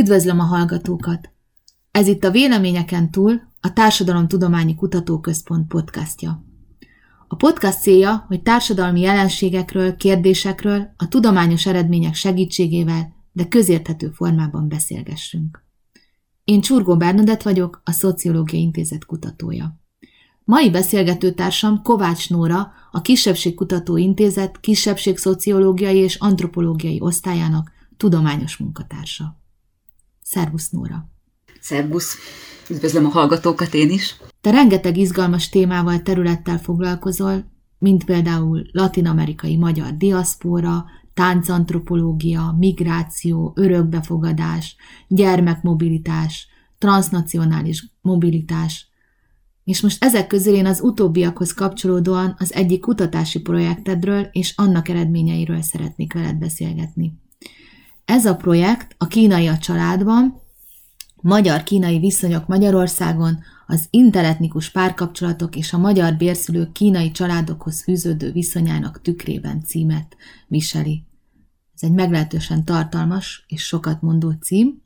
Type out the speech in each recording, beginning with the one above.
Üdvözlöm a hallgatókat! Ez itt a Véleményeken túl a Társadalomtudományi Kutatóközpont podcastja. A podcast célja, hogy társadalmi jelenségekről, kérdésekről a tudományos eredmények segítségével, de közérthető formában beszélgessünk. Én Csurgó Bernadett vagyok, a Szociológiai Intézet kutatója. Mai beszélgetőtársam Kovács Nóra, a Kisebbségkutató Intézet Kisebbségszociológiai és Antropológiai Osztályának tudományos munkatársa. Szervusz Nóra! Szervusz! Üdvözlöm a hallgatókat én is! Te rengeteg izgalmas témával, területtel foglalkozol, mint például latinamerikai magyar diaszpóra, táncantropológia, migráció, örökbefogadás, gyermekmobilitás, transnacionális mobilitás, és most ezek közül én az utóbbiakhoz kapcsolódóan az egyik kutatási projektedről és annak eredményeiről szeretnék veled beszélgetni. Ez a projekt a Kínai a családban, magyar-kínai viszonyok Magyarországon, az interetnikus párkapcsolatok és a magyar bérszülők kínai családokhoz fűződő viszonyának tükrében címet viseli. Ez egy meglehetősen tartalmas és sokat mondó cím,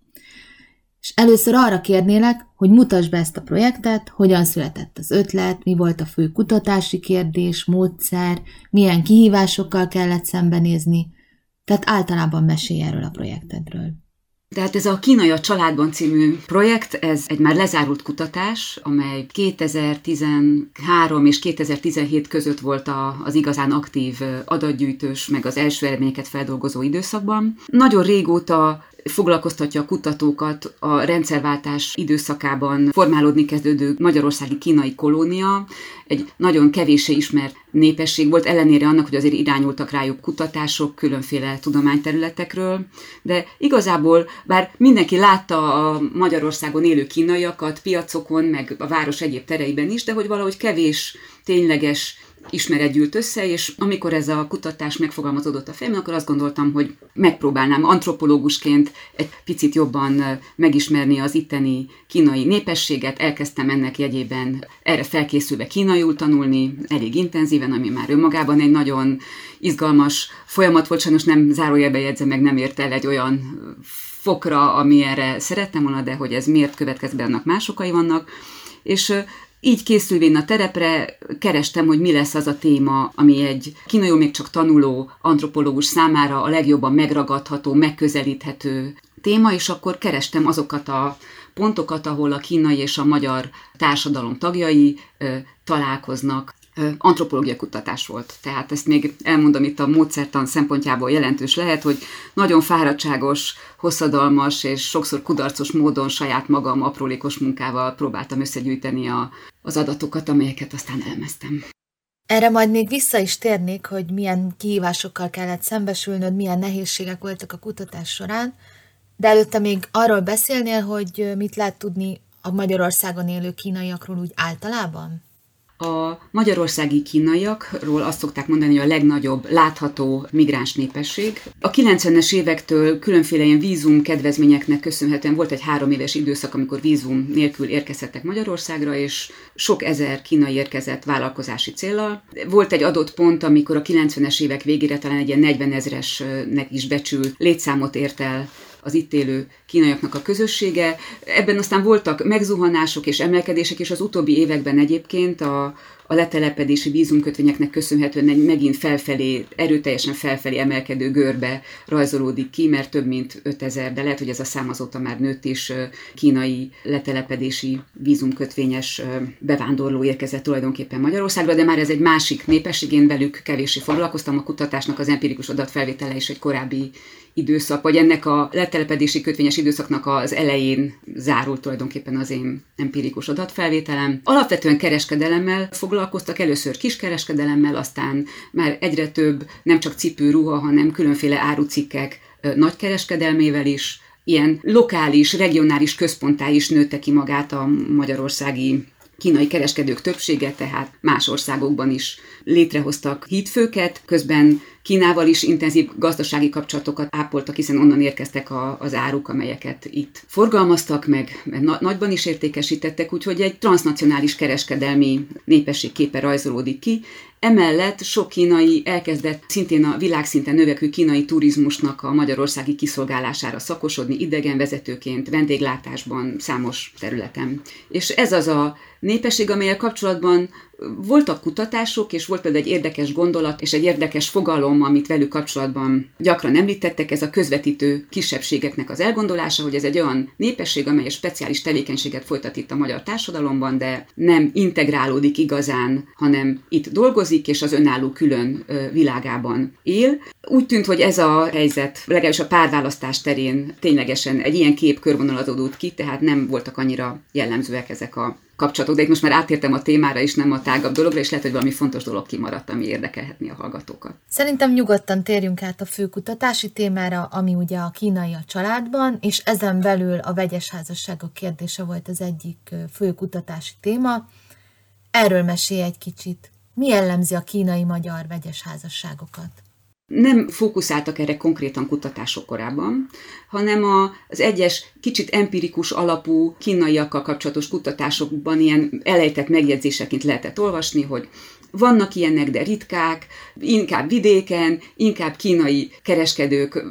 és először arra kérnélek, hogy mutasd be ezt a projektet, hogyan született az ötlet, mi volt a fő kutatási kérdés, módszer, milyen kihívásokkal kellett szembenézni, tehát általában mesélj erről a projektedről. Tehát ez a Kínai a családban című projekt, ez egy már lezárult kutatás, amely 2013 és 2017 között volt a, az igazán aktív adatgyűjtős, meg az első eredményeket feldolgozó időszakban. Nagyon régóta foglalkoztatja a kutatókat a rendszerváltás időszakában formálódni kezdődő magyarországi kínai kolónia, egy nagyon kevéssé ismert népesség volt, ellenére annak, hogy azért irányultak rájuk kutatások különféle tudományterületekről, de igazából, bár mindenki látta a Magyarországon élő kínaiakat piacokon, meg a város egyéb tereiben is, de hogy valahogy kevés tényleges ismeret gyűlt össze, és amikor ez a kutatás megfogalmazódott a fejemben, akkor azt gondoltam, hogy megpróbálnám antropológusként egy picit jobban megismerni az itteni kínai népességet. Elkezdtem ennek jegyében erre felkészülve kínaiul tanulni, elég intenzíven, ami már önmagában egy nagyon izgalmas folyamat volt, sajnos nem zárójelbe jegyzem meg, nem ért el egy olyan fokra, ami erre szerettem volna, de hogy ez miért következik be, annak más okai vannak. És így készülvén a terepre kerestem, hogy mi lesz az a téma, ami egy kínaiul még csak tanuló antropológus számára a legjobban megragadható, megközelíthető téma, és akkor kerestem azokat a pontokat, ahol a kínai és a magyar társadalom tagjai ö, találkoznak antropológia kutatás volt. Tehát ezt még elmondom itt a módszertan szempontjából jelentős lehet, hogy nagyon fáradtságos, hosszadalmas és sokszor kudarcos módon saját magam aprólékos munkával próbáltam összegyűjteni a, az adatokat, amelyeket aztán elmeztem. Erre majd még vissza is térnék, hogy milyen kihívásokkal kellett szembesülnöd, milyen nehézségek voltak a kutatás során, de előtte még arról beszélnél, hogy mit lehet tudni a Magyarországon élő kínaiakról úgy általában? A magyarországi kínaiakról azt szokták mondani, hogy a legnagyobb látható migráns népesség. A 90-es évektől különféle ilyen vízum kedvezményeknek köszönhetően volt egy három éves időszak, amikor vízum nélkül érkezhettek Magyarországra, és sok ezer kínai érkezett vállalkozási célral. Volt egy adott pont, amikor a 90-es évek végére talán egy ilyen 40 ezresnek is becsült létszámot ért el az itt élő kínaiaknak a közössége. Ebben aztán voltak megzuhanások és emelkedések, és az utóbbi években egyébként a, a letelepedési vízumkötvényeknek köszönhetően megint felfelé, erőteljesen felfelé emelkedő görbe rajzolódik ki, mert több mint 5000, de lehet, hogy ez a szám azóta már nőtt is, kínai letelepedési vízumkötvényes bevándorló érkezett tulajdonképpen Magyarországra, de már ez egy másik népesség, én velük kevéssé foglalkoztam, a kutatásnak az empirikus adatfelvétele is egy korábbi időszak, vagy ennek a letelepedési kötvényes időszaknak az elején zárult tulajdonképpen az én empirikus adatfelvételem. Alapvetően kereskedelemmel foglalkoztak, először kiskereskedelemmel, aztán már egyre több nem csak cipő, ruha, hanem különféle árucikkek nagykereskedelmével is, ilyen lokális, regionális központtá is nőtte ki magát a magyarországi kínai kereskedők többsége, tehát más országokban is létrehoztak hídfőket, közben Kínával is intenzív gazdasági kapcsolatokat ápoltak, hiszen onnan érkeztek a, az áruk, amelyeket itt forgalmaztak, meg, na, nagyban is értékesítettek, úgyhogy egy transnacionális kereskedelmi népességképe rajzolódik ki. Emellett sok kínai elkezdett szintén a világszinten növekvő kínai turizmusnak a magyarországi kiszolgálására szakosodni idegenvezetőként, vendéglátásban, számos területen. És ez az a népesség, amelyel kapcsolatban voltak kutatások, és volt például egy érdekes gondolat, és egy érdekes fogalom, amit velük kapcsolatban gyakran említettek, ez a közvetítő kisebbségeknek az elgondolása, hogy ez egy olyan népesség, amely speciális tevékenységet folytat itt a magyar társadalomban, de nem integrálódik igazán, hanem itt dolgozik, és az önálló külön világában él. Úgy tűnt, hogy ez a helyzet, legalábbis a párválasztás terén ténylegesen egy ilyen kép körvonalazódott ki, tehát nem voltak annyira jellemzőek ezek a kapcsolatok, de itt most már átértem a témára is, nem a tágabb dologra, és lehet, hogy valami fontos dolog kimaradt, ami érdekelhetni a hallgatókat. Szerintem nyugodtan térjünk át a fő kutatási témára, ami ugye a kínai a családban, és ezen belül a vegyes házasságok kérdése volt az egyik fő kutatási téma. Erről mesélj egy kicsit. Mi jellemzi a kínai-magyar vegyes házasságokat? Nem fókuszáltak erre konkrétan kutatások korábban, hanem az egyes kicsit empirikus alapú kínaiakkal kapcsolatos kutatásokban ilyen elejtett megjegyzéseként lehetett olvasni, hogy vannak ilyenek, de ritkák, inkább vidéken, inkább kínai kereskedők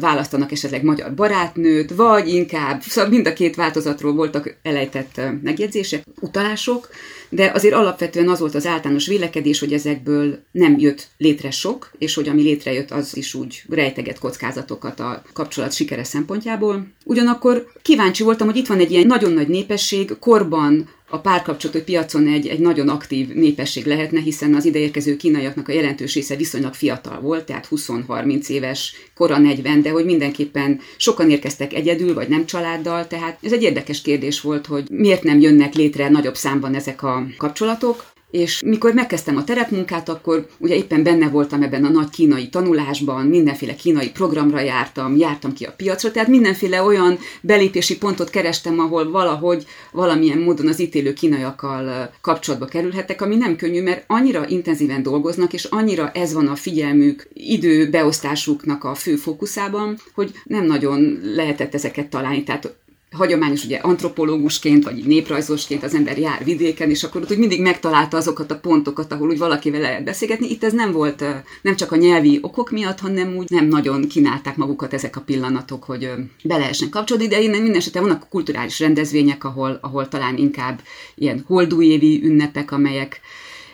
választanak esetleg magyar barátnőt, vagy inkább, szóval mind a két változatról voltak elejtett megjegyzések, utalások, de azért alapvetően az volt az általános vélekedés, hogy ezekből nem jött létre sok, és hogy ami létrejött, az is úgy rejteget kockázatokat a kapcsolat sikere szempontjából. Ugyanakkor kíváncsi voltam, hogy itt van egy ilyen nagyon nagy népesség, korban a párkapcsolatok piacon egy, egy nagyon aktív népesség lehetne, hiszen az ideérkező kínaiaknak a jelentős része viszonylag fiatal volt, tehát 20-30 éves, kora 40, de hogy mindenképpen sokan érkeztek egyedül, vagy nem családdal, tehát ez egy érdekes kérdés volt, hogy miért nem jönnek létre nagyobb számban ezek a kapcsolatok és mikor megkezdtem a terepmunkát, akkor ugye éppen benne voltam ebben a nagy kínai tanulásban, mindenféle kínai programra jártam, jártam ki a piacra, tehát mindenféle olyan belépési pontot kerestem, ahol valahogy valamilyen módon az ítélő kínaiakkal kapcsolatba kerülhettek, ami nem könnyű, mert annyira intenzíven dolgoznak, és annyira ez van a figyelmük, időbeosztásuknak a fő fókuszában, hogy nem nagyon lehetett ezeket találni. Tehát hagyományos ugye antropológusként, vagy néprajzosként az ember jár vidéken, és akkor ott úgy mindig megtalálta azokat a pontokat, ahol úgy valakivel lehet beszélgetni. Itt ez nem volt nem csak a nyelvi okok miatt, hanem úgy nem nagyon kínálták magukat ezek a pillanatok, hogy be lehessen kapcsolódni, de innen minden esetben vannak kulturális rendezvények, ahol, ahol talán inkább ilyen holdújévi ünnepek, amelyek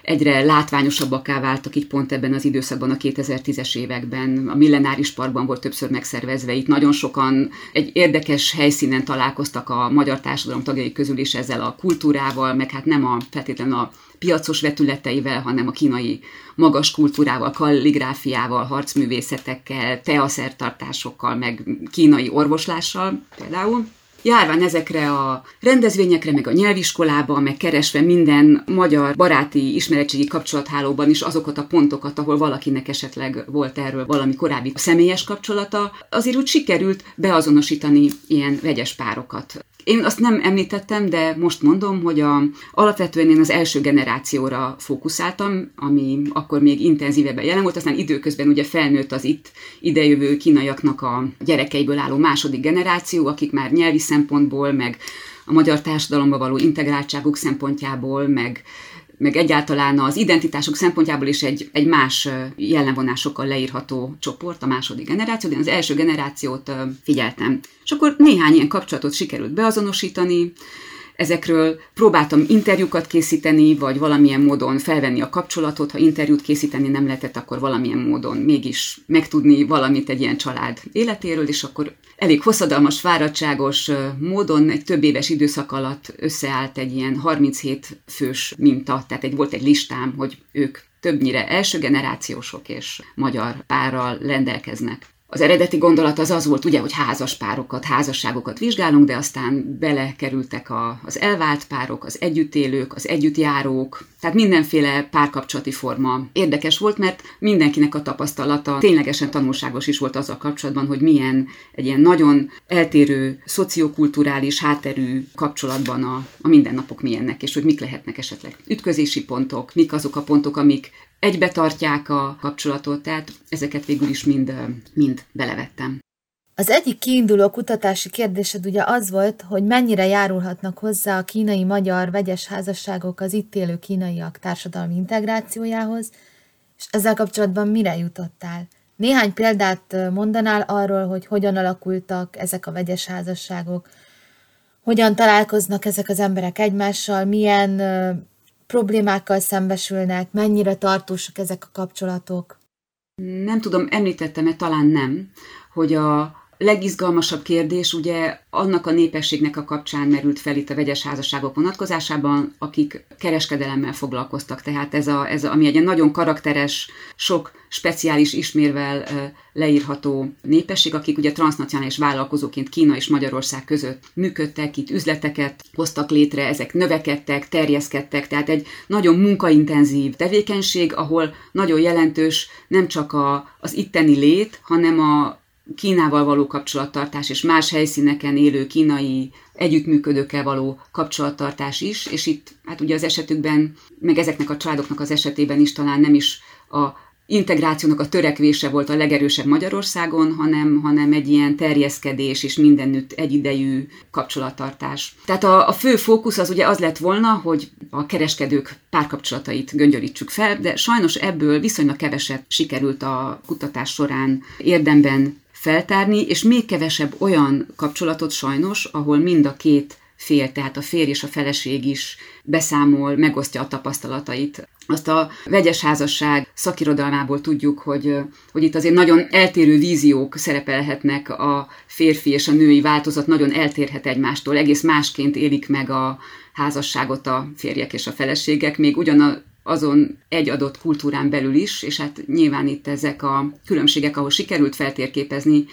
egyre látványosabbakká váltak így pont ebben az időszakban, a 2010-es években. A Millenáris Parkban volt többször megszervezve, itt nagyon sokan egy érdekes helyszínen találkoztak a magyar társadalom tagjai közül is ezzel a kultúrával, meg hát nem a feltétlenül a piacos vetületeivel, hanem a kínai magas kultúrával, kalligráfiával, harcművészetekkel, teaszertartásokkal, meg kínai orvoslással például. Járván ezekre a rendezvényekre, meg a nyelviskolába, meg keresve minden magyar baráti ismeretségi kapcsolathálóban is azokat a pontokat, ahol valakinek esetleg volt erről valami korábbi személyes kapcsolata, azért úgy sikerült beazonosítani ilyen vegyes párokat. Én azt nem említettem, de most mondom, hogy a, alapvetően én az első generációra fókuszáltam, ami akkor még intenzívebben jelen volt, aztán időközben ugye felnőtt az itt idejövő kínaiaknak a gyerekeiből álló második generáció, akik már nyelvi szempontból, meg a magyar társadalomba való integráltságuk szempontjából, meg meg egyáltalán az identitások szempontjából is egy, egy más jellemvonásokkal leírható csoport, a második generáció, de az első generációt figyeltem. És akkor néhány ilyen kapcsolatot sikerült beazonosítani, Ezekről próbáltam interjúkat készíteni, vagy valamilyen módon felvenni a kapcsolatot. Ha interjút készíteni nem lehetett, akkor valamilyen módon mégis megtudni valamit egy ilyen család életéről, és akkor elég hosszadalmas, fáradtságos módon egy több éves időszak alatt összeállt egy ilyen 37 fős minta, tehát egy, volt egy listám, hogy ők többnyire első generációsok és magyar párral rendelkeznek. Az eredeti gondolat az az volt, ugye, hogy házas párokat, házasságokat vizsgálunk, de aztán belekerültek a, az elvált párok, az együttélők, az együttjárók, tehát mindenféle párkapcsolati forma érdekes volt, mert mindenkinek a tapasztalata ténylegesen tanulságos is volt azzal kapcsolatban, hogy milyen egy ilyen nagyon eltérő, szociokulturális hátterű kapcsolatban a, a mindennapok milyennek, és hogy mik lehetnek esetleg ütközési pontok, mik azok a pontok, amik egybe tartják a kapcsolatot, tehát ezeket végül is mind, mind belevettem. Az egyik kiinduló kutatási kérdésed ugye az volt, hogy mennyire járulhatnak hozzá a kínai-magyar vegyes házasságok az itt élő kínaiak társadalmi integrációjához, és ezzel kapcsolatban mire jutottál? Néhány példát mondanál arról, hogy hogyan alakultak ezek a vegyes házasságok, hogyan találkoznak ezek az emberek egymással, milyen problémákkal szembesülnek, mennyire tartósak ezek a kapcsolatok? Nem tudom, említettem-e, talán nem, hogy a legizgalmasabb kérdés ugye annak a népességnek a kapcsán merült fel itt a vegyes házasságok vonatkozásában, akik kereskedelemmel foglalkoztak. Tehát ez, a, ez a, ami egy nagyon karakteres, sok speciális ismérvel leírható népesség, akik ugye transnacionális vállalkozóként Kína és Magyarország között működtek, itt üzleteket hoztak létre, ezek növekedtek, terjeszkedtek, tehát egy nagyon munkaintenzív tevékenység, ahol nagyon jelentős nem csak a, az itteni lét, hanem a Kínával való kapcsolattartás és más helyszíneken élő kínai együttműködőkkel való kapcsolattartás is, és itt hát ugye az esetükben, meg ezeknek a családoknak az esetében is talán nem is a integrációnak a törekvése volt a legerősebb Magyarországon, hanem, hanem egy ilyen terjeszkedés és mindenütt egyidejű kapcsolattartás. Tehát a, a fő fókusz az ugye az lett volna, hogy a kereskedők párkapcsolatait göngyörítsük fel, de sajnos ebből viszonylag keveset sikerült a kutatás során érdemben feltárni, és még kevesebb olyan kapcsolatot sajnos, ahol mind a két fél, tehát a férj és a feleség is beszámol, megosztja a tapasztalatait. Azt a vegyes házasság szakirodalmából tudjuk, hogy, hogy itt azért nagyon eltérő víziók szerepelhetnek, a férfi és a női változat nagyon eltérhet egymástól, egész másként élik meg a házasságot a férjek és a feleségek, még ugyan azon egy adott kultúrán belül is, és hát nyilván itt ezek a különbségek, ahol sikerült feltérképezni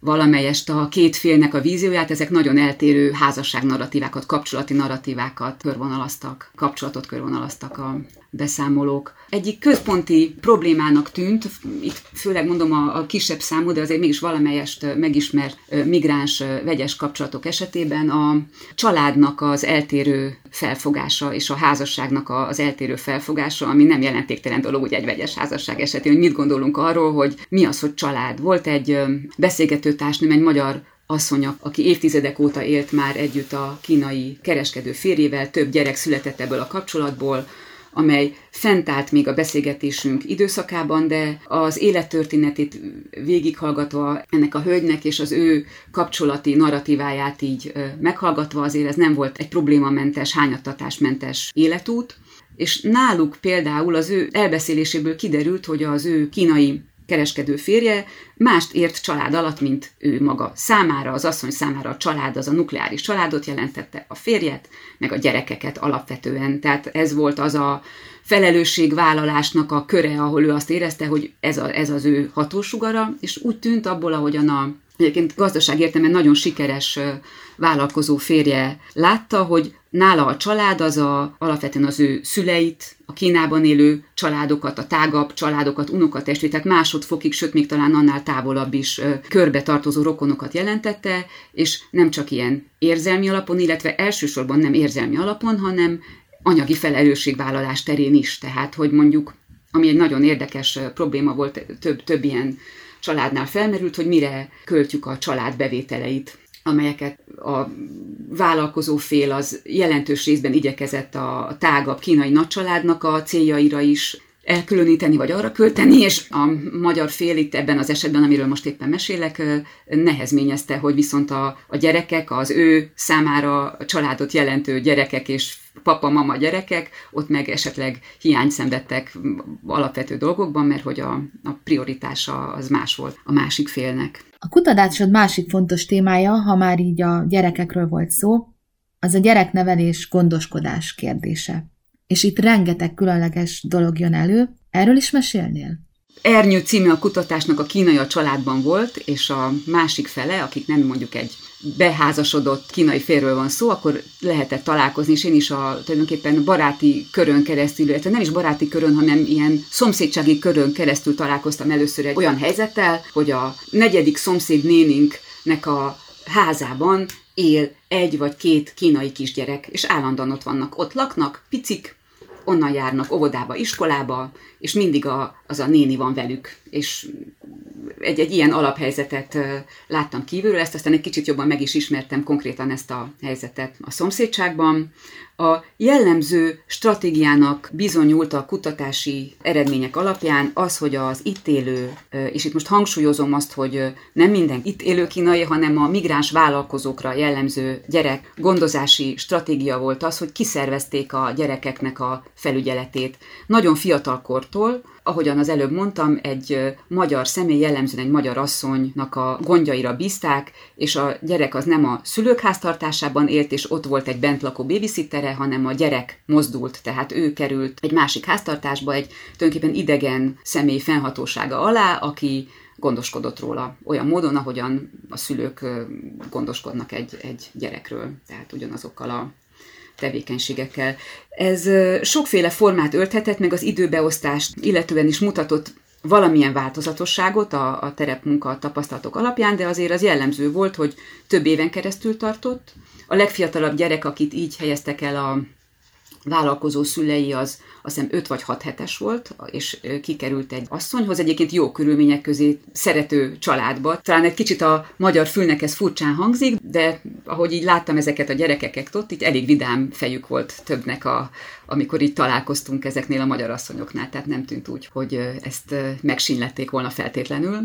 valamelyest a két félnek a vízióját, ezek nagyon eltérő házasság narratívákat, kapcsolati narratívákat körvonalaztak, kapcsolatot körvonalaztak a beszámolók. Egyik központi problémának tűnt, itt főleg mondom a, a kisebb számú, de azért mégis valamelyest megismert migráns vegyes kapcsolatok esetében a családnak az eltérő felfogása és a házasságnak az eltérő felfogása, ami nem jelentéktelen dolog ugye egy vegyes házasság esetén, hogy mit gondolunk arról, hogy mi az, hogy család. Volt egy beszélgető társnőm, egy magyar asszonya, aki évtizedek óta élt már együtt a kínai kereskedő férjével, több gyerek született ebből a kapcsolatból, amely fent állt még a beszélgetésünk időszakában, de az élettörténetét végighallgatva ennek a hölgynek és az ő kapcsolati narratíváját így meghallgatva azért ez nem volt egy problémamentes, hányattatásmentes életút, és náluk például az ő elbeszéléséből kiderült, hogy az ő kínai kereskedő férje mást ért család alatt, mint ő maga. Számára, az asszony számára a család az a nukleáris családot jelentette, a férjet, meg a gyerekeket alapvetően. Tehát ez volt az a felelősségvállalásnak a köre, ahol ő azt érezte, hogy ez, a, ez az ő hatósugara, és úgy tűnt abból, ahogyan a egyébként gazdaság értelemben nagyon sikeres vállalkozó férje látta, hogy nála a család az a, alapvetően az ő szüleit, a Kínában élő családokat, a tágabb családokat, unokatestvét, tehát másodfokig, sőt még talán annál távolabb is körbe tartozó rokonokat jelentette, és nem csak ilyen érzelmi alapon, illetve elsősorban nem érzelmi alapon, hanem anyagi felelősségvállalás terén is. Tehát, hogy mondjuk, ami egy nagyon érdekes probléma volt, több, több ilyen családnál felmerült, hogy mire költjük a család bevételeit amelyeket a vállalkozó fél az jelentős részben igyekezett a tágabb kínai nagycsaládnak a céljaira is elkülöníteni, vagy arra költeni, és a magyar fél itt ebben az esetben, amiről most éppen mesélek, nehezményezte, hogy viszont a, a gyerekek, az ő számára a családot jelentő gyerekek és papa-mama gyerekek, ott meg esetleg hiány szenvedtek alapvető dolgokban, mert hogy a, a prioritása az más volt a másik félnek. A kutatásod másik fontos témája, ha már így a gyerekekről volt szó, az a gyereknevelés, gondoskodás kérdése. És itt rengeteg különleges dolog jön elő. Erről is mesélnél? Ernyő című a kutatásnak a kínai a családban volt, és a másik fele, akik nem mondjuk egy beházasodott kínai férről van szó, akkor lehetett találkozni, és én is a tulajdonképpen baráti körön keresztül, illetve nem is baráti körön, hanem ilyen szomszédsági körön keresztül találkoztam először egy olyan helyzettel, hogy a negyedik szomszéd néninknek a házában él egy vagy két kínai kisgyerek, és állandóan ott vannak, ott laknak, picik, onnan járnak óvodába, iskolába, és mindig a, az a néni van velük, és egy, egy ilyen alaphelyzetet láttam kívülről, ezt aztán egy kicsit jobban meg is ismertem konkrétan ezt a helyzetet a szomszédságban. A jellemző stratégiának bizonyult a kutatási eredmények alapján az, hogy az itt élő, és itt most hangsúlyozom azt, hogy nem minden itt élő kínai, hanem a migráns vállalkozókra jellemző gyerek gondozási stratégia volt az, hogy kiszervezték a gyerekeknek a felügyeletét. Nagyon fiatal kortól, ahogyan az előbb mondtam, egy magyar személy, jellemzően egy magyar asszonynak a gondjaira bízták, és a gyerek az nem a szülők háztartásában élt, és ott volt egy bentlakó babysittere, hanem a gyerek mozdult, tehát ő került egy másik háztartásba, egy tulajdonképpen idegen személy fennhatósága alá, aki gondoskodott róla olyan módon, ahogyan a szülők gondoskodnak egy, egy gyerekről, tehát ugyanazokkal a tevékenységekkel. Ez sokféle formát ölthetett, meg az időbeosztást illetően is mutatott valamilyen változatosságot a, a terepmunka tapasztalatok alapján, de azért az jellemző volt, hogy több éven keresztül tartott. A legfiatalabb gyerek, akit így helyeztek el a vállalkozó szülei, az azt hiszem 5 vagy 6 hetes volt, és kikerült egy asszonyhoz, egyébként jó körülmények közé szerető családba. Talán egy kicsit a magyar fülnek ez furcsán hangzik, de ahogy így láttam ezeket a gyerekeket ott, itt elég vidám fejük volt többnek, a, amikor így találkoztunk ezeknél a magyar asszonyoknál, tehát nem tűnt úgy, hogy ezt megsínlették volna feltétlenül.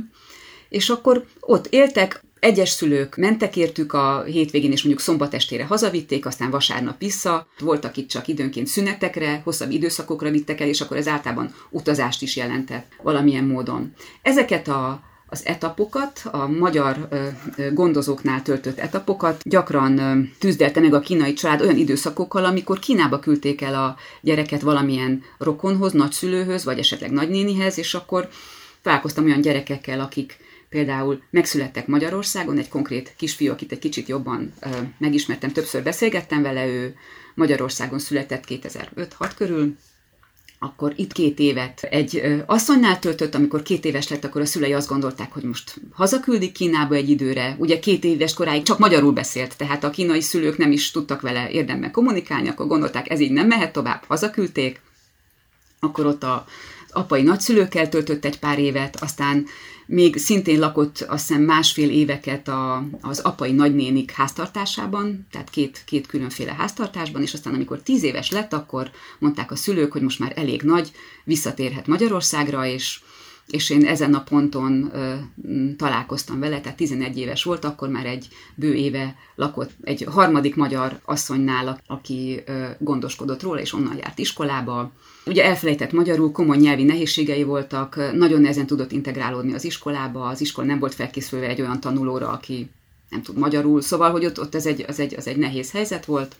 És akkor ott éltek, egyes szülők mentek értük a hétvégén, és mondjuk szombat estére hazavitték, aztán vasárnap vissza. Voltak itt csak időnként szünetekre, hosszabb időszakokra vittek el, és akkor ez általában utazást is jelentett valamilyen módon. Ezeket a az etapokat, a magyar gondozóknál töltött etapokat gyakran tűzdelte meg a kínai család olyan időszakokkal, amikor Kínába küldték el a gyereket valamilyen rokonhoz, nagyszülőhöz, vagy esetleg nagynénihez, és akkor találkoztam olyan gyerekekkel, akik például megszülettek Magyarországon, egy konkrét kisfiú, akit egy kicsit jobban ö, megismertem, többször beszélgettem vele, ő Magyarországon született 2005-6 körül, akkor itt két évet egy asszonynál töltött, amikor két éves lett, akkor a szülei azt gondolták, hogy most hazaküldik Kínába egy időre. Ugye két éves koráig csak magyarul beszélt, tehát a kínai szülők nem is tudtak vele érdemben kommunikálni, akkor gondolták, ez így nem mehet tovább, hazaküldték. Akkor ott a apai nagyszülőkkel töltött egy pár évet, aztán még szintén lakott azt hiszem másfél éveket a, az apai nagynénik háztartásában, tehát két, két különféle háztartásban, és aztán amikor tíz éves lett, akkor mondták a szülők, hogy most már elég nagy, visszatérhet Magyarországra, és és én ezen a ponton ö, találkoztam vele, tehát 11 éves volt, akkor már egy bő éve lakott egy harmadik magyar asszonynál, aki ö, gondoskodott róla, és onnan járt iskolába. Ugye elfelejtett magyarul, komoly nyelvi nehézségei voltak, nagyon nehezen tudott integrálódni az iskolába, az iskola nem volt felkészülve egy olyan tanulóra, aki nem tud magyarul, szóval, hogy ott, ott ez, egy, az egy, az egy nehéz helyzet volt.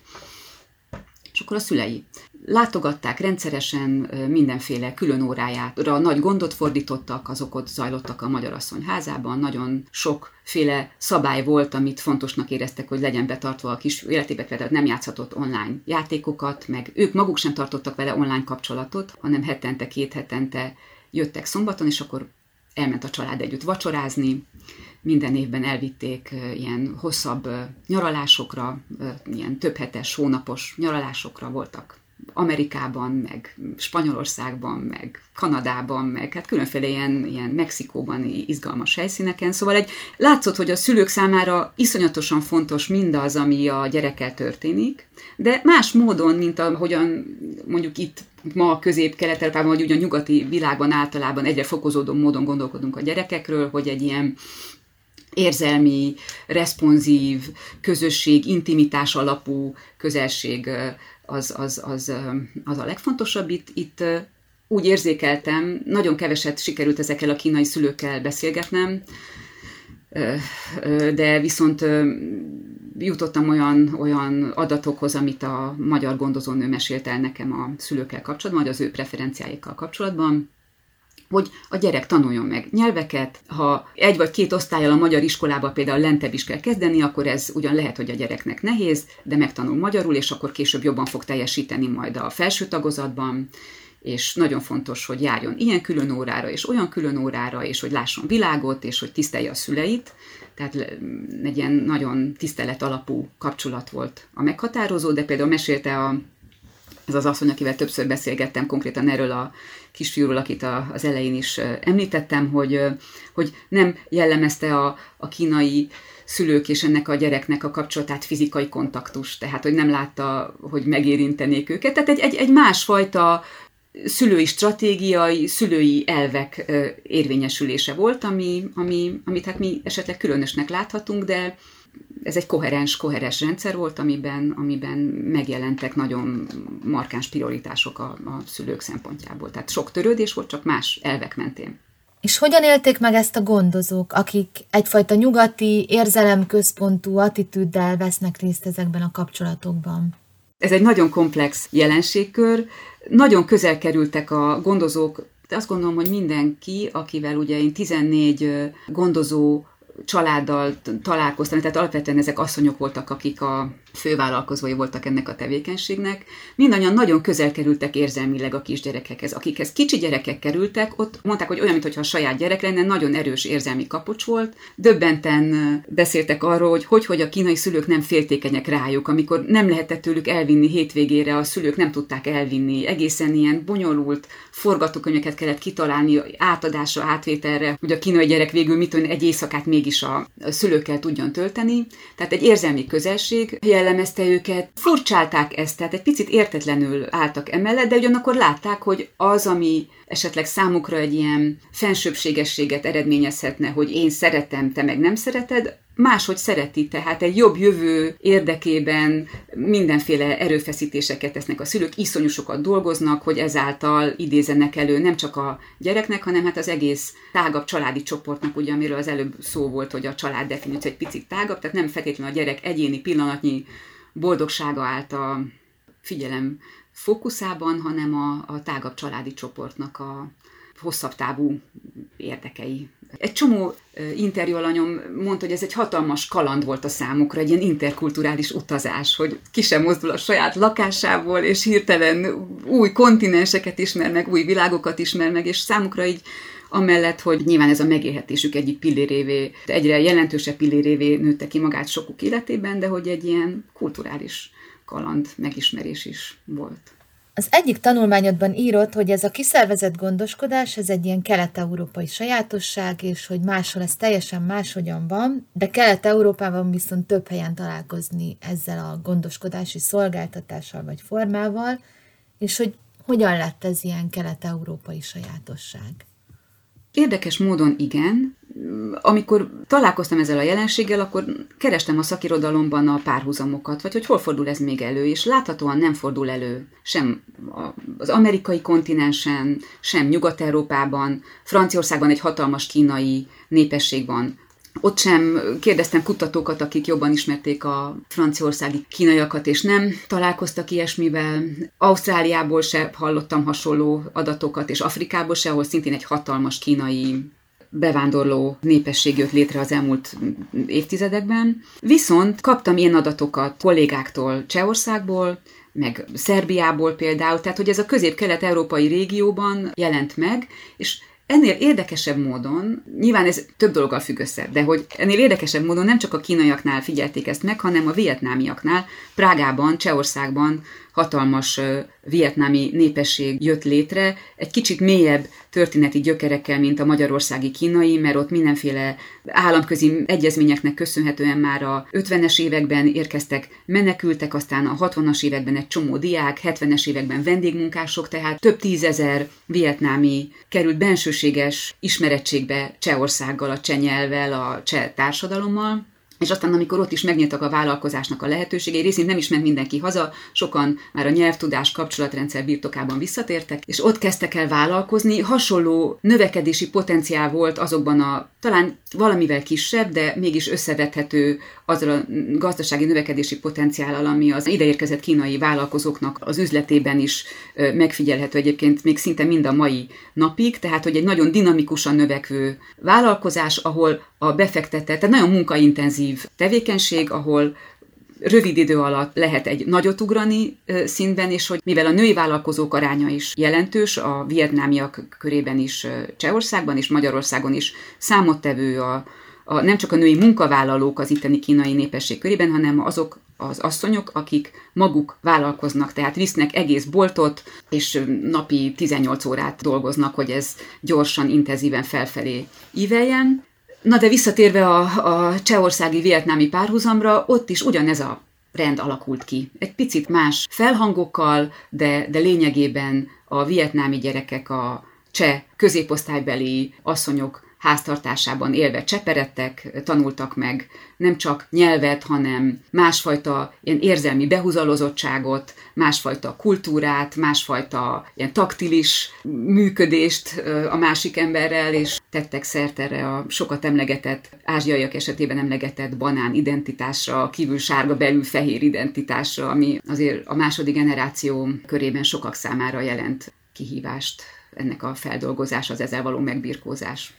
Akkor a szülei látogatták rendszeresen mindenféle külön órájára, nagy gondot fordítottak, azok ott zajlottak a Magyar Asszony házában, nagyon sokféle szabály volt, amit fontosnak éreztek, hogy legyen betartva a kis életébe, tehát nem játszhatott online játékokat, meg ők maguk sem tartottak vele online kapcsolatot, hanem hetente, két hetente jöttek szombaton, és akkor elment a család együtt vacsorázni, minden évben elvitték ilyen hosszabb nyaralásokra, ilyen többhetes, hónapos nyaralásokra voltak Amerikában, meg Spanyolországban, meg Kanadában, meg hát különféle ilyen, ilyen Mexikóban izgalmas helyszíneken. Szóval egy látszott, hogy a szülők számára iszonyatosan fontos mindaz, ami a gyerekkel történik, de más módon, mint ahogyan mondjuk itt ma a közép-kelet-európában, vagy ugye a nyugati világban általában egyre fokozódó módon gondolkodunk a gyerekekről, hogy egy ilyen érzelmi, responsív, közösség, intimitás alapú közelség az, az, az, az a legfontosabb. Itt, itt úgy érzékeltem, nagyon keveset sikerült ezekkel a kínai szülőkkel beszélgetnem, de viszont jutottam olyan, olyan adatokhoz, amit a magyar gondozónő mesélt el nekem a szülőkkel kapcsolatban, vagy az ő preferenciáikkal kapcsolatban, hogy a gyerek tanuljon meg nyelveket. Ha egy vagy két osztályal a magyar iskolába például lentebb is kell kezdeni, akkor ez ugyan lehet, hogy a gyereknek nehéz, de megtanul magyarul, és akkor később jobban fog teljesíteni majd a felső tagozatban és nagyon fontos, hogy járjon ilyen külön órára, és olyan külön órára, és hogy lásson világot, és hogy tisztelje a szüleit. Tehát egy ilyen nagyon tisztelet alapú kapcsolat volt a meghatározó, de például mesélte a ez az asszony, akivel többször beszélgettem konkrétan erről a kisfiúról, akit a, az elején is említettem, hogy, hogy nem jellemezte a, a kínai szülők és ennek a gyereknek a kapcsolatát fizikai kontaktus, tehát hogy nem látta, hogy megérintenék őket. Tehát egy, egy, egy másfajta szülői stratégiai, szülői elvek érvényesülése volt, ami, ami, amit hát mi esetleg különösnek láthatunk, de ez egy koherens, koherens rendszer volt, amiben, amiben megjelentek nagyon markáns prioritások a, a szülők szempontjából. Tehát sok törődés volt, csak más elvek mentén. És hogyan élték meg ezt a gondozók, akik egyfajta nyugati, érzelemközpontú attitűddel vesznek részt ezekben a kapcsolatokban? Ez egy nagyon komplex jelenségkör. Nagyon közel kerültek a gondozók, de azt gondolom, hogy mindenki, akivel ugye én 14 gondozó családdal találkoztam, tehát alapvetően ezek asszonyok voltak, akik a fővállalkozói voltak ennek a tevékenységnek. Mindannyian nagyon közel kerültek érzelmileg a kisgyerekekhez. Akikhez kicsi gyerekek kerültek, ott mondták, hogy olyan, mintha a saját gyerek lenne, nagyon erős érzelmi kapocs volt. Döbbenten beszéltek arról, hogy hogy, hogy a kínai szülők nem féltékenyek rájuk, amikor nem lehetett tőlük elvinni hétvégére, a szülők nem tudták elvinni. Egészen ilyen bonyolult forgatókönyveket kellett kitalálni átadásra, átvételre, hogy a kínai gyerek végül mit egy éjszakát mégis a szülőkkel tudjon tölteni. Tehát egy érzelmi közelség jellemezte őket, furcsálták ezt, tehát egy picit értetlenül álltak emellett, de ugyanakkor látták, hogy az, ami esetleg számukra egy ilyen fensőbségességet eredményezhetne, hogy én szeretem, te meg nem szereted, máshogy szereti, tehát egy jobb jövő érdekében mindenféle erőfeszítéseket tesznek a szülők, iszonyú sokat dolgoznak, hogy ezáltal idézenek elő nem csak a gyereknek, hanem hát az egész tágabb családi csoportnak, ugye amiről az előbb szó volt, hogy a család definíció egy picit tágabb, tehát nem feltétlenül a gyerek egyéni pillanatnyi boldogsága állt a figyelem fókuszában, hanem a, a tágabb családi csoportnak a hosszabb távú érdekei. Egy csomó interjú alanyom mondta, hogy ez egy hatalmas kaland volt a számukra, egy ilyen interkulturális utazás, hogy ki sem mozdul a saját lakásából, és hirtelen új kontinenseket ismer meg, új világokat ismer meg, és számukra így amellett, hogy nyilván ez a megélhetésük egyik pillérévé, egyre jelentősebb pillérévé nőtte ki magát sokuk életében, de hogy egy ilyen kulturális kaland megismerés is volt. Az egyik tanulmányodban írott, hogy ez a kiszervezett gondoskodás, ez egy ilyen kelet-európai sajátosság, és hogy máshol ez teljesen máshogyan van, de Kelet-Európában viszont több helyen találkozni ezzel a gondoskodási szolgáltatással vagy formával, és hogy hogyan lett ez ilyen kelet-európai sajátosság. Érdekes módon igen. Amikor találkoztam ezzel a jelenséggel, akkor kerestem a szakirodalomban a párhuzamokat, vagy hogy hol fordul ez még elő, és láthatóan nem fordul elő sem az amerikai kontinensen, sem Nyugat-Európában. Franciaországban egy hatalmas kínai népesség van, ott sem kérdeztem kutatókat, akik jobban ismerték a franciaországi kínaiakat, és nem találkoztak ilyesmivel. Ausztráliából se hallottam hasonló adatokat, és Afrikából se, ahol szintén egy hatalmas kínai bevándorló népesség jött létre az elmúlt évtizedekben. Viszont kaptam ilyen adatokat kollégáktól Csehországból, meg Szerbiából például, tehát hogy ez a közép-kelet-európai régióban jelent meg, és Ennél érdekesebb módon, nyilván ez több dologgal függ össze, de hogy ennél érdekesebb módon nem csak a kínaiaknál figyelték ezt meg, hanem a vietnámiaknál, Prágában, Csehországban hatalmas vietnámi népesség jött létre, egy kicsit mélyebb történeti gyökerekkel, mint a magyarországi kínai, mert ott mindenféle államközi egyezményeknek köszönhetően már a 50-es években érkeztek menekültek, aztán a 60-as években egy csomó diák, 70-es években vendégmunkások, tehát több tízezer vietnámi került bensőséges ismerettségbe Csehországgal, a cseh a cseh társadalommal, és aztán, amikor ott is megnyíltak a vállalkozásnak a lehetőségei, részint nem is ment mindenki haza, sokan már a nyelvtudás kapcsolatrendszer birtokában visszatértek, és ott kezdtek el vállalkozni. Hasonló növekedési potenciál volt azokban a talán valamivel kisebb, de mégis összevethető azzal a gazdasági növekedési potenciállal, ami az ideérkezett kínai vállalkozóknak az üzletében is megfigyelhető egyébként még szinte mind a mai napig, tehát hogy egy nagyon dinamikusan növekvő vállalkozás, ahol a befektetett, tehát nagyon munkaintenzív tevékenység, ahol rövid idő alatt lehet egy nagyot ugrani szintben, és hogy mivel a női vállalkozók aránya is jelentős, a vietnámiak körében is Csehországban és Magyarországon is számottevő a, a, nem csak a női munkavállalók az itteni kínai népesség körében, hanem azok az asszonyok, akik maguk vállalkoznak, tehát visznek egész boltot, és napi 18 órát dolgoznak, hogy ez gyorsan, intenzíven felfelé íveljen. Na de visszatérve a, a csehországi-vietnámi párhuzamra, ott is ugyanez a rend alakult ki. Egy picit más felhangokkal, de, de lényegében a vietnámi gyerekek a cseh középosztálybeli asszonyok háztartásában élve cseperedtek, tanultak meg nem csak nyelvet, hanem másfajta ilyen érzelmi behuzalozottságot, másfajta kultúrát, másfajta ilyen taktilis működést a másik emberrel, és tettek szert erre a sokat emlegetett, ázsiaiak esetében emlegetett banán identitásra, kívül sárga, belül fehér identitásra, ami azért a második generáció körében sokak számára jelent kihívást ennek a feldolgozás, az ezzel való megbirkózás.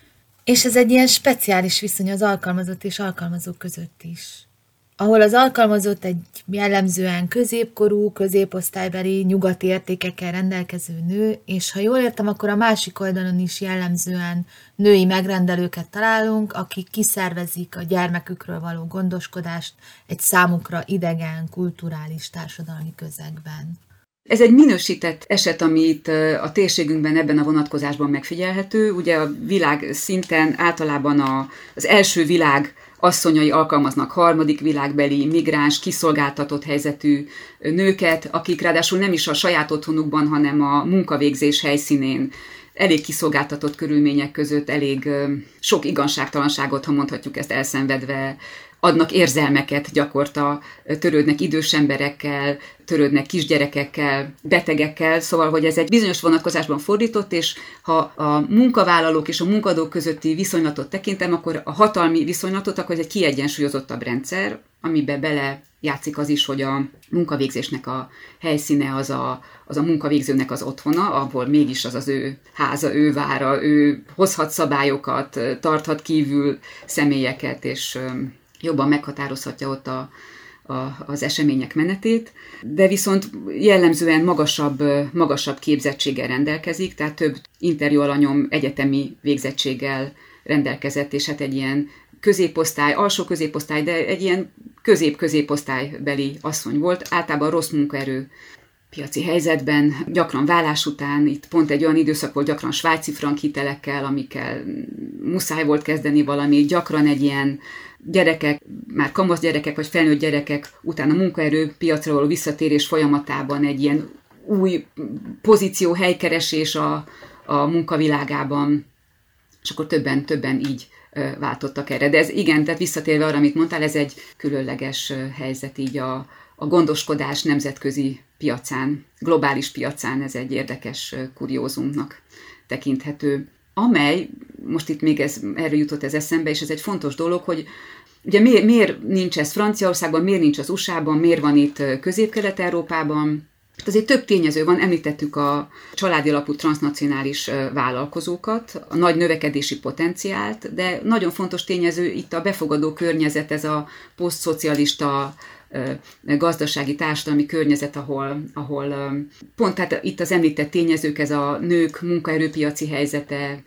És ez egy ilyen speciális viszony az alkalmazott és alkalmazó között is. Ahol az alkalmazott egy jellemzően középkorú, középosztálybeli, nyugati értékekkel rendelkező nő, és ha jól értem, akkor a másik oldalon is jellemzően női megrendelőket találunk, akik kiszervezik a gyermekükről való gondoskodást egy számukra idegen, kulturális társadalmi közegben. Ez egy minősített eset, ami itt a térségünkben ebben a vonatkozásban megfigyelhető. Ugye a világ szinten általában a, az első világ asszonyai alkalmaznak harmadik világbeli, migráns, kiszolgáltatott helyzetű nőket, akik ráadásul nem is a saját otthonukban, hanem a munkavégzés helyszínén elég kiszolgáltatott körülmények között, elég sok igazságtalanságot, ha mondhatjuk ezt elszenvedve adnak érzelmeket gyakorta, törődnek idős emberekkel, törődnek kisgyerekekkel, betegekkel, szóval, hogy ez egy bizonyos vonatkozásban fordított, és ha a munkavállalók és a munkadók közötti viszonylatot tekintem, akkor a hatalmi viszonylatot, akkor ez egy kiegyensúlyozottabb rendszer, amiben bele játszik az is, hogy a munkavégzésnek a helyszíne az a, az a munkavégzőnek az otthona, ahol mégis az az ő háza, ő vára, ő hozhat szabályokat, tarthat kívül személyeket, és jobban meghatározhatja ott a, a, az események menetét, de viszont jellemzően magasabb, magasabb képzettséggel rendelkezik, tehát több interjú egyetemi végzettséggel rendelkezett, és hát egy ilyen középosztály, alsó középosztály, de egy ilyen közép-középosztálybeli asszony volt, általában rossz munkaerő piaci helyzetben, gyakran vállás után, itt pont egy olyan időszak volt, gyakran svájci frank hitelekkel, amikkel muszáj volt kezdeni valami, gyakran egy ilyen gyerekek, már kamasz gyerekek vagy felnőtt gyerekek után a munkaerőpiacra való visszatérés folyamatában egy ilyen új pozíció, helykeresés a, a munkavilágában, és akkor többen, többen így váltottak erre. De ez igen, tehát visszatérve arra, amit mondtál, ez egy különleges helyzet így a, a gondoskodás nemzetközi piacán, globális piacán, ez egy érdekes kuriózumnak tekinthető amely, most itt még ez, erre jutott ez eszembe, és ez egy fontos dolog, hogy ugye miért, miért nincs ez Franciaországban, miért nincs az USA-ban, miért van itt Közép-Kelet-Európában, Hát azért több tényező van, említettük a családi alapú transnacionális vállalkozókat, a nagy növekedési potenciált, de nagyon fontos tényező itt a befogadó környezet, ez a posztszocialista gazdasági, társadalmi környezet, ahol, ahol pont tehát itt az említett tényezők, ez a nők munkaerőpiaci helyzete,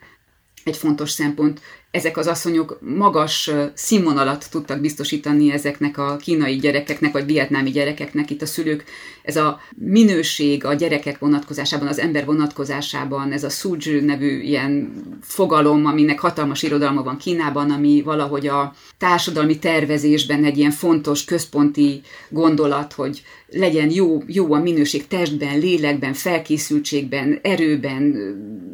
egy fontos szempont ezek az asszonyok magas színvonalat tudtak biztosítani ezeknek a kínai gyerekeknek, vagy vietnámi gyerekeknek. Itt a szülők, ez a minőség a gyerekek vonatkozásában, az ember vonatkozásában, ez a suju nevű ilyen fogalom, aminek hatalmas irodalma van Kínában, ami valahogy a társadalmi tervezésben egy ilyen fontos, központi gondolat, hogy legyen jó, jó a minőség testben, lélekben, felkészültségben, erőben,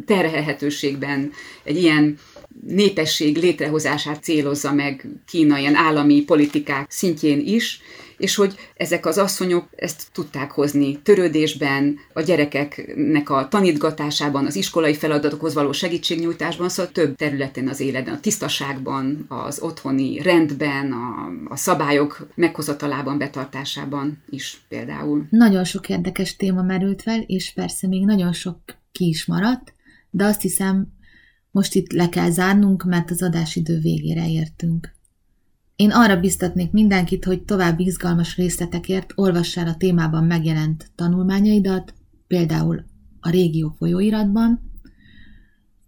terhelhetőségben, egy ilyen népesség létrehozását célozza meg Kína ilyen állami politikák szintjén is, és hogy ezek az asszonyok ezt tudták hozni törődésben, a gyerekeknek a tanítgatásában, az iskolai feladatokhoz való segítségnyújtásban, szóval több területen az életben, a tisztaságban, az otthoni rendben, a, a szabályok meghozatalában, betartásában is például. Nagyon sok érdekes téma merült fel, és persze még nagyon sok ki is maradt, de azt hiszem, most itt le kell zárnunk, mert az adásidő végére értünk. Én arra biztatnék mindenkit, hogy további izgalmas részletekért olvass el a témában megjelent tanulmányaidat, például a régió folyóiratban.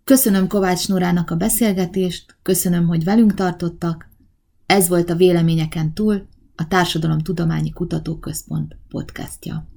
Köszönöm Kovács Nórának a beszélgetést, köszönöm, hogy velünk tartottak. Ez volt a véleményeken túl, a Társadalom Tudományi Kutatóközpont podcastja.